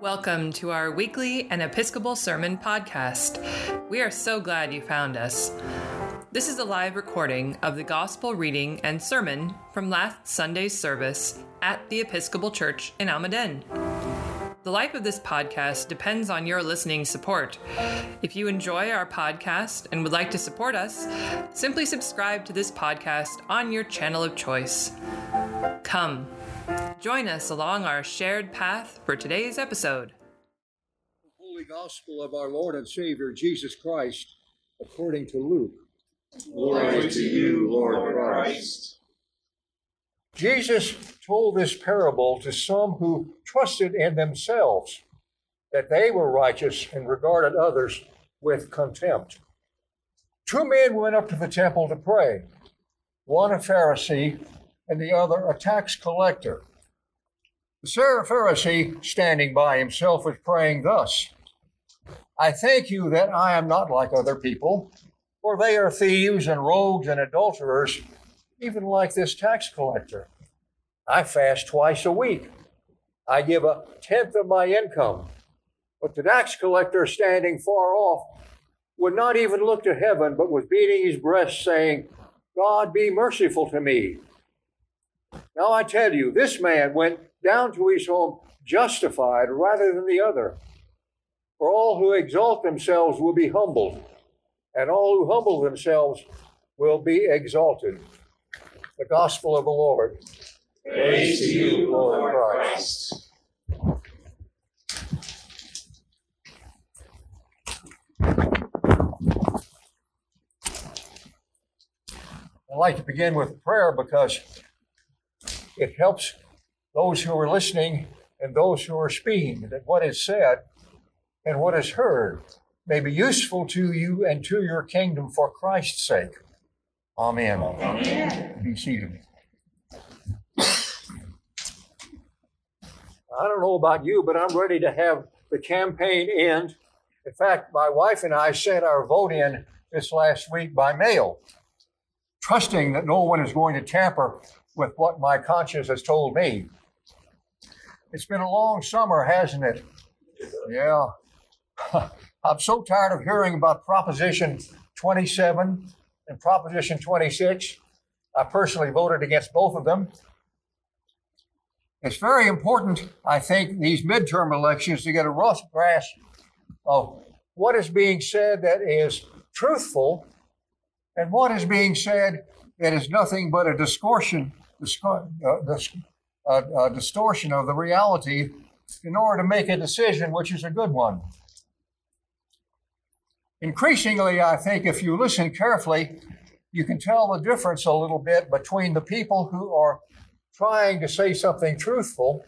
Welcome to our weekly and Episcopal Sermon podcast. We are so glad you found us. This is a live recording of the Gospel reading and sermon from last Sunday's service at the Episcopal Church in Almaden. The life of this podcast depends on your listening support. If you enjoy our podcast and would like to support us, simply subscribe to this podcast on your channel of choice. Come, join us along our shared path for today's episode. Holy Gospel of our Lord and Savior Jesus Christ, according to Luke. Glory to you, Lord Christ. Jesus told this parable to some who trusted in themselves that they were righteous and regarded others with contempt. Two men went up to the temple to pray, one a Pharisee and the other a tax collector. The Pharisee, standing by himself, was praying thus I thank you that I am not like other people, for they are thieves and rogues and adulterers, even like this tax collector. I fast twice a week. I give a tenth of my income. But the tax collector, standing far off, would not even look to heaven, but was beating his breast, saying, God be merciful to me. Now I tell you, this man went down to his home justified rather than the other. For all who exalt themselves will be humbled, and all who humble themselves will be exalted. The Gospel of the Lord. Praise to you, Lord Christ. I'd like to begin with prayer because it helps those who are listening and those who are speaking that what is said and what is heard may be useful to you and to your kingdom for Christ's sake. Amen. Amen. Be seated. I don't know about you, but I'm ready to have the campaign end. In fact, my wife and I sent our vote in this last week by mail, trusting that no one is going to tamper with what my conscience has told me. It's been a long summer, hasn't it? Yeah. I'm so tired of hearing about Proposition 27 and Proposition 26. I personally voted against both of them. It's very important, I think, these midterm elections to get a rough grasp of what is being said that is truthful and what is being said that is nothing but a distortion, uh, a distortion of the reality in order to make a decision which is a good one. Increasingly, I think if you listen carefully, you can tell the difference a little bit between the people who are trying to say something truthful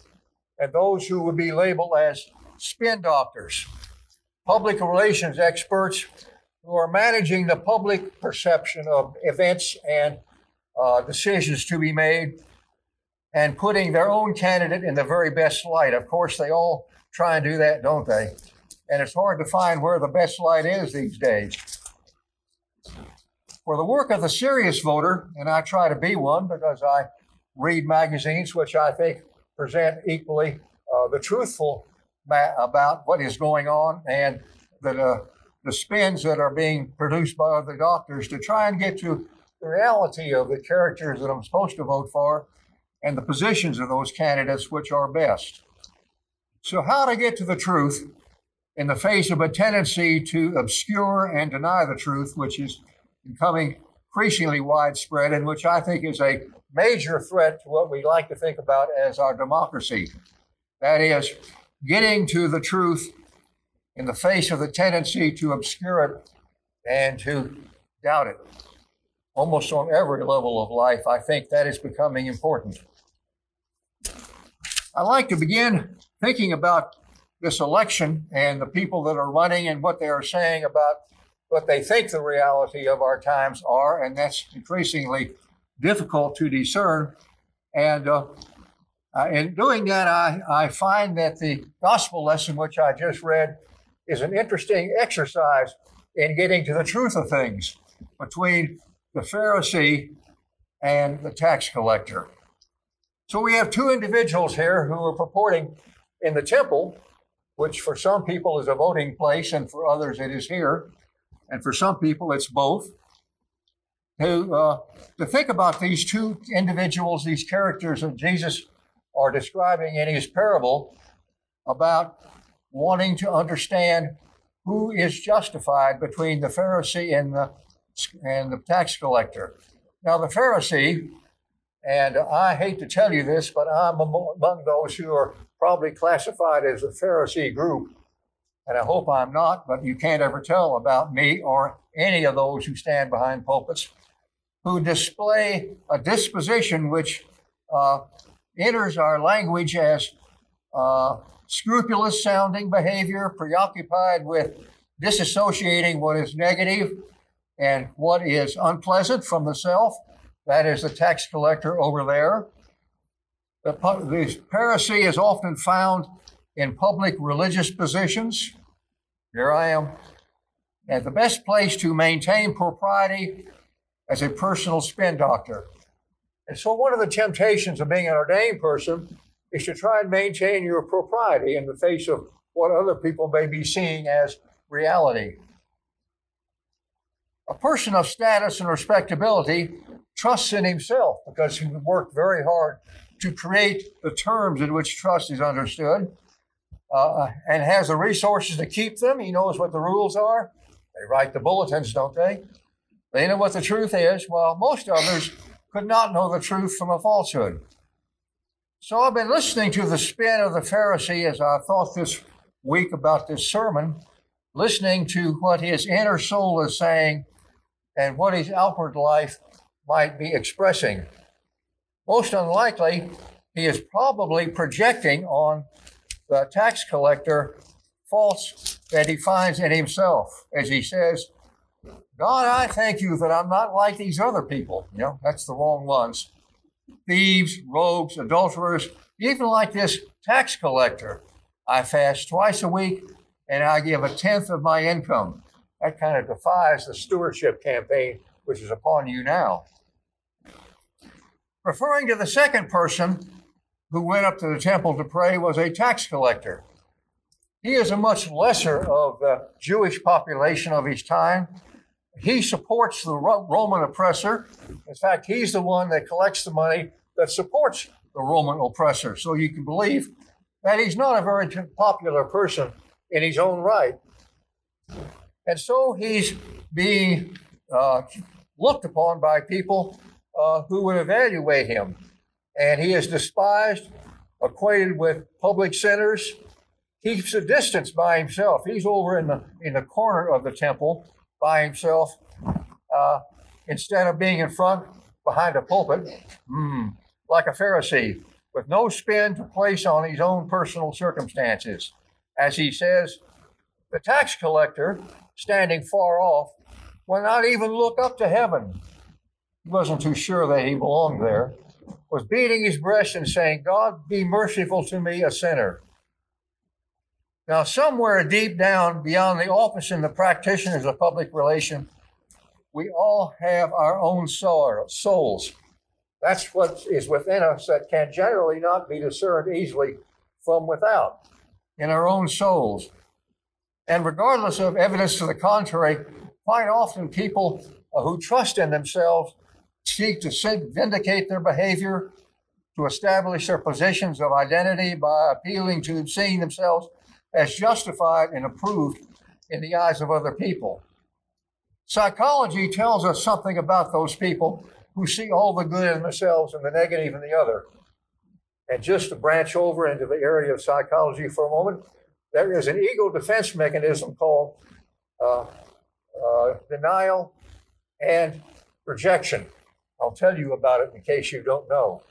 and those who would be labeled as spin doctors, public relations experts who are managing the public perception of events and uh, decisions to be made and putting their own candidate in the very best light. Of course, they all try and do that, don't they? And it's hard to find where the best light is these days. For the work of the serious voter, and I try to be one because I read magazines which I think present equally uh, the truthful ma- about what is going on and the, uh, the spins that are being produced by other doctors to try and get to the reality of the characters that I'm supposed to vote for and the positions of those candidates which are best. So, how to get to the truth in the face of a tendency to obscure and deny the truth, which is becoming increasingly widespread and which I think is a major threat to what we like to think about as our democracy. That is, getting to the truth in the face of the tendency to obscure it and to doubt it. Almost on every level of life, I think that is becoming important. I'd like to begin thinking about this election and the people that are running and what they are saying about what they think the reality of our times are, and that's increasingly difficult to discern. And uh, uh, in doing that, I, I find that the gospel lesson, which I just read, is an interesting exercise in getting to the truth of things between the Pharisee and the tax collector. So we have two individuals here who are purporting in the temple which for some people is a voting place and for others it is here, and for some people it's both. To, uh, to think about these two individuals, these characters that Jesus are describing in his parable about wanting to understand who is justified between the Pharisee and the, and the tax collector. Now, the Pharisee, and I hate to tell you this, but I'm among those who are probably classified as a Pharisee group. And I hope I'm not, but you can't ever tell about me or any of those who stand behind pulpits who display a disposition which uh, enters our language as uh, scrupulous sounding behavior, preoccupied with disassociating what is negative and what is unpleasant from the self. That is the tax collector over there. The, the Pharisee is often found in public religious positions. Here I am. And the best place to maintain propriety as a personal spin doctor. And so, one of the temptations of being an ordained person is to try and maintain your propriety in the face of what other people may be seeing as reality. A person of status and respectability trusts in himself because he worked very hard to create the terms in which trust is understood uh, and has the resources to keep them. He knows what the rules are. They write the bulletins, don't they? They know what the truth is, while most others could not know the truth from a falsehood. So I've been listening to the spin of the Pharisee as I thought this week about this sermon, listening to what his inner soul is saying and what his outward life might be expressing. Most unlikely, he is probably projecting on the tax collector faults that he finds in himself, as he says, God, I thank you that I'm not like these other people. You know, that's the wrong ones thieves, rogues, adulterers, even like this tax collector. I fast twice a week and I give a tenth of my income. That kind of defies the stewardship campaign which is upon you now. Referring to the second person who went up to the temple to pray was a tax collector. He is a much lesser of the Jewish population of his time he supports the Roman oppressor. In fact, he's the one that collects the money that supports the Roman oppressor. So you can believe that he's not a very popular person in his own right. And so he's being uh, looked upon by people uh, who would evaluate him. And he is despised, acquainted with public sinners, keeps a distance by himself. He's over in the, in the corner of the temple by himself uh, instead of being in front behind a pulpit, mm, like a Pharisee, with no spin to place on his own personal circumstances. As he says, the tax collector, standing far off, will not even look up to heaven. He wasn't too sure that he belonged there, was beating his breast and saying, God, be merciful to me, a sinner. Now, somewhere deep down beyond the office and the practitioners of public relation, we all have our own souls. That's what is within us that can generally not be discerned easily from without, in our own souls. And regardless of evidence to the contrary, quite often people uh, who trust in themselves seek to vindicate their behavior, to establish their positions of identity by appealing to seeing themselves as justified and approved in the eyes of other people. Psychology tells us something about those people who see all the good in themselves and the negative in the other. And just to branch over into the area of psychology for a moment, there is an ego defense mechanism called uh, uh, denial and rejection. I'll tell you about it in case you don't know.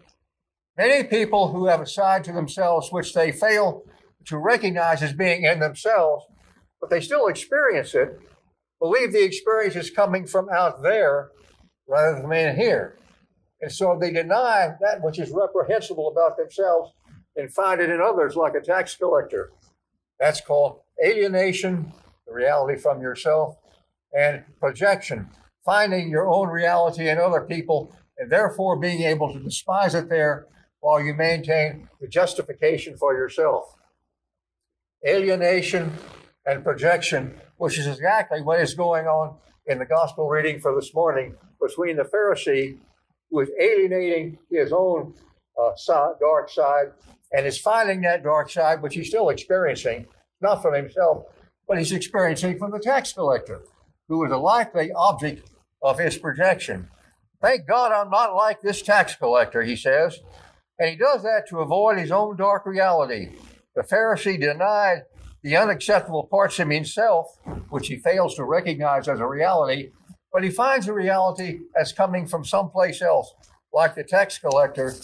Many people who have a side to themselves which they fail to recognize as being in themselves, but they still experience it, believe the experience is coming from out there rather than in here. And so they deny that which is reprehensible about themselves and find it in others, like a tax collector. That's called alienation, the reality from yourself, and projection, finding your own reality in other people and therefore being able to despise it there while you maintain the justification for yourself. alienation, and projection, which is exactly what is going on in the gospel reading for this morning between the Pharisee who is alienating his own uh, dark side and is finding that dark side, which he's still experiencing, not from himself, but he's experiencing from the tax collector, who is a likely object of his projection. Thank God I'm not like this tax collector, he says. And he does that to avoid his own dark reality. The Pharisee denied the unacceptable parts of himself, which he fails to recognize as a reality, but he finds the reality as coming from someplace else, like the tax collector,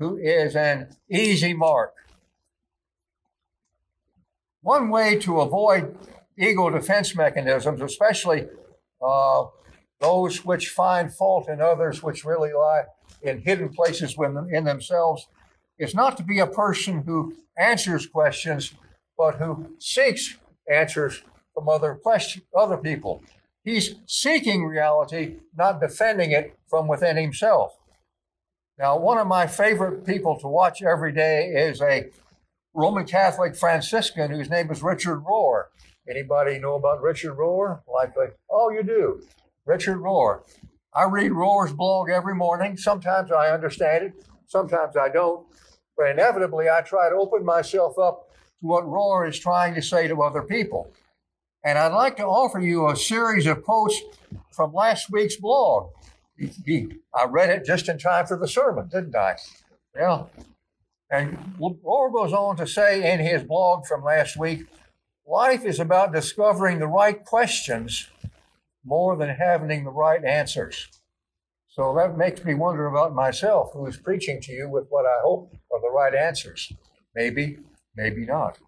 who is an easy mark. One way to avoid ego defense mechanisms, especially uh, those which find fault in others, which really lie in hidden places within themselves, is not to be a person who answers questions, but who seeks answers from other question, other people. He's seeking reality, not defending it from within himself. Now, one of my favorite people to watch every day is a Roman Catholic Franciscan whose name is Richard Rohr. Anybody know about Richard Rohr? Likely. Oh, you do. Richard Rohr. I read Rohr's blog every morning. Sometimes I understand it, sometimes I don't. But inevitably, I try to open myself up to what Rohr is trying to say to other people. And I'd like to offer you a series of posts from last week's blog. I read it just in time for the sermon, didn't I? Yeah. And Rohr goes on to say in his blog from last week life is about discovering the right questions more than having the right answers. So that makes me wonder about myself, who is preaching to you with what I hope are the right answers. Maybe, maybe not.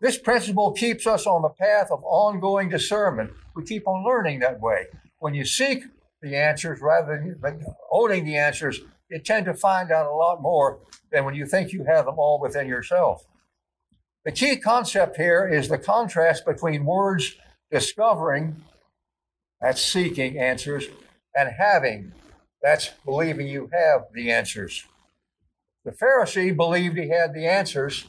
This principle keeps us on the path of ongoing discernment. We keep on learning that way. When you seek the answers rather than owning the answers, you tend to find out a lot more than when you think you have them all within yourself. The key concept here is the contrast between words discovering, that's seeking answers, and having, that's believing you have the answers. The Pharisee believed he had the answers.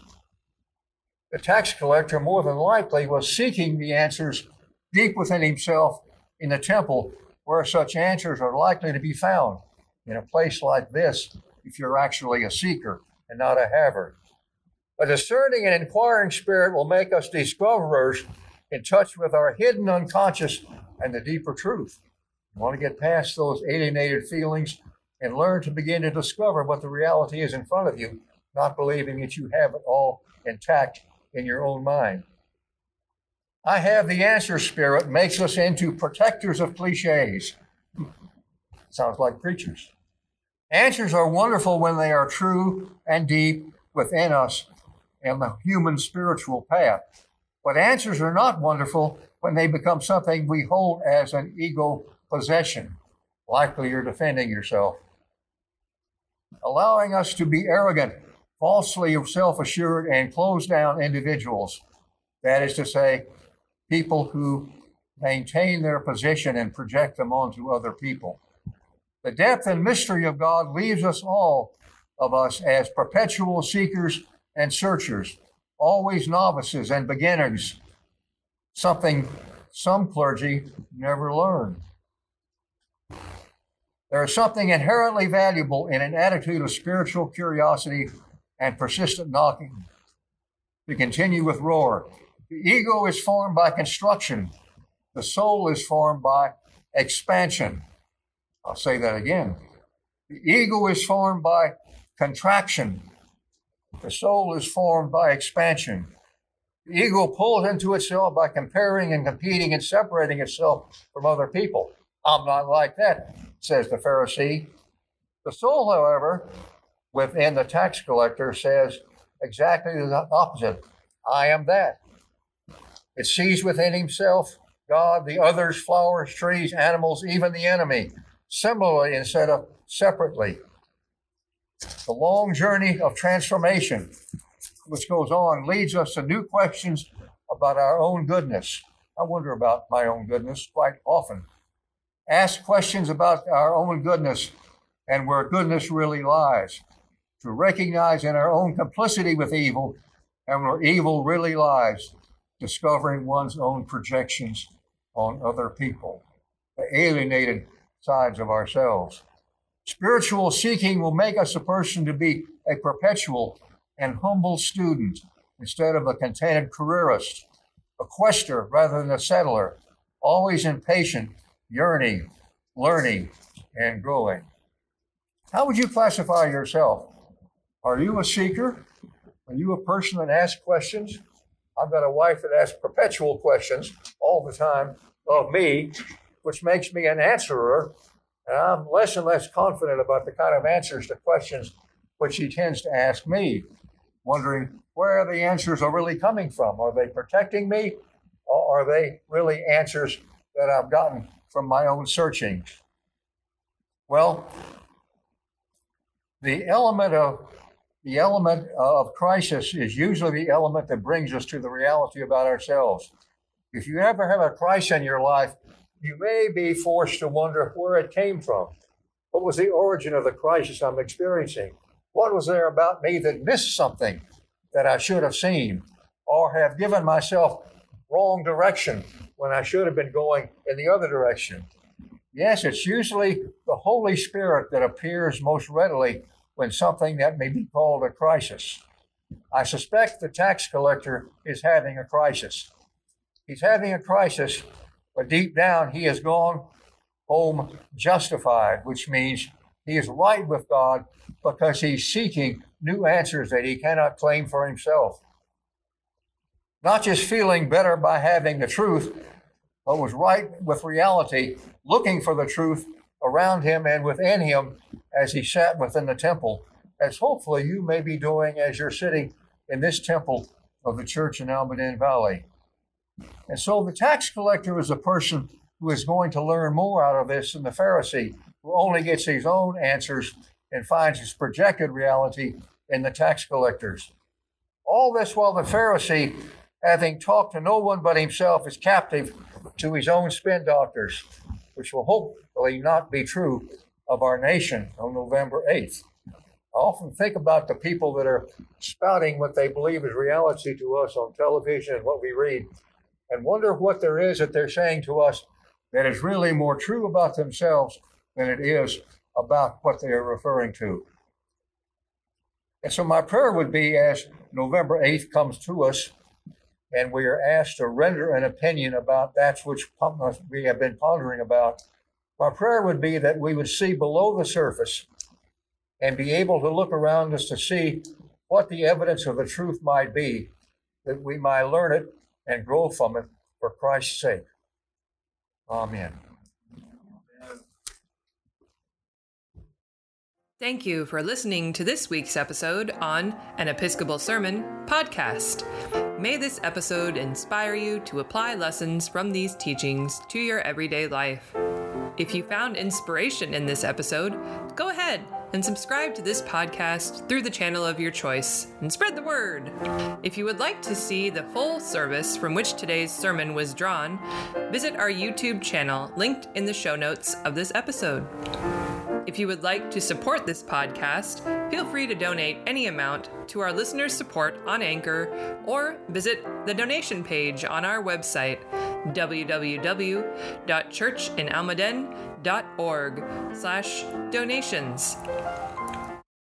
The tax collector, more than likely, was seeking the answers deep within himself in the temple where such answers are likely to be found in a place like this if you're actually a seeker and not a haver. A discerning and inquiring spirit will make us discoverers in touch with our hidden unconscious and the deeper truth. You want to get past those alienated feelings and learn to begin to discover what the reality is in front of you, not believing that you have it all intact in your own mind. I have the answer spirit makes us into protectors of cliches. Sounds like preachers. Answers are wonderful when they are true and deep within us and the human spiritual path. But answers are not wonderful when they become something we hold as an ego possession. Likely you're defending yourself. Allowing us to be arrogant, falsely self assured, and closed down individuals. That is to say, people who maintain their position and project them onto other people. The depth and mystery of God leaves us all of us as perpetual seekers and searchers, always novices and beginners, something some clergy never learn. There is something inherently valuable in an attitude of spiritual curiosity and persistent knocking. To continue with Rohr, the ego is formed by construction, the soul is formed by expansion. I'll say that again. The ego is formed by contraction, the soul is formed by expansion. The ego pulls into itself by comparing and competing and separating itself from other people. I'm not like that, says the Pharisee. The soul, however, within the tax collector says exactly the opposite. I am that. It sees within himself God, the others, flowers, trees, animals, even the enemy, similarly instead of separately. The long journey of transformation, which goes on, leads us to new questions about our own goodness. I wonder about my own goodness quite often. Ask questions about our own goodness and where goodness really lies. To recognize in our own complicity with evil and where evil really lies, discovering one's own projections on other people, the alienated sides of ourselves. Spiritual seeking will make us a person to be a perpetual and humble student instead of a contented careerist, a quester rather than a settler, always impatient, yearning, learning, and growing. How would you classify yourself? Are you a seeker? Are you a person that asks questions? I've got a wife that asks perpetual questions all the time of me, which makes me an answerer. And I'm less and less confident about the kind of answers to questions which she tends to ask me, wondering where the answers are really coming from. Are they protecting me? Or are they really answers that I've gotten from my own searching? Well, the element of the element of crisis is usually the element that brings us to the reality about ourselves. If you ever have a crisis in your life, you may be forced to wonder where it came from. What was the origin of the crisis I'm experiencing? What was there about me that missed something that I should have seen or have given myself wrong direction when I should have been going in the other direction? Yes, it's usually the Holy Spirit that appears most readily when something that may be called a crisis. I suspect the tax collector is having a crisis. He's having a crisis, but deep down he has gone home justified, which means he is right with God because he's seeking new answers that he cannot claim for himself. Not just feeling better by having the truth, but was right with reality, looking for the truth around him and within him as he sat within the temple, as hopefully you may be doing as you're sitting in this temple of the church in Almaden Valley. And so the tax collector is a person who is going to learn more out of this than the Pharisee, who only gets his own answers and finds his projected reality in the tax collectors. All this while the Pharisee, having talked to no one but himself, is captive to his own spin doctors, which will hopefully not be true of our nation on November 8th. I often think about the people that are spouting what they believe is reality to us on television and what we read, and wonder what there is that they're saying to us that is really more true about themselves than it is about what they are referring to. And so, my prayer would be as November 8th comes to us, and we are asked to render an opinion about that which uh, we have been pondering about. My prayer would be that we would see below the surface and be able to look around us to see what the evidence of the truth might be, that we might learn it and grow from it for Christ's sake. Amen. Thank you for listening to this week's episode on An Episcopal Sermon podcast. May this episode inspire you to apply lessons from these teachings to your everyday life. If you found inspiration in this episode, go ahead and subscribe to this podcast through the channel of your choice and spread the word. If you would like to see the full service from which today's sermon was drawn, visit our YouTube channel linked in the show notes of this episode. If you would like to support this podcast, feel free to donate any amount to our listeners' support on Anchor or visit the donation page on our website, www.churchinalmaden.org slash donations.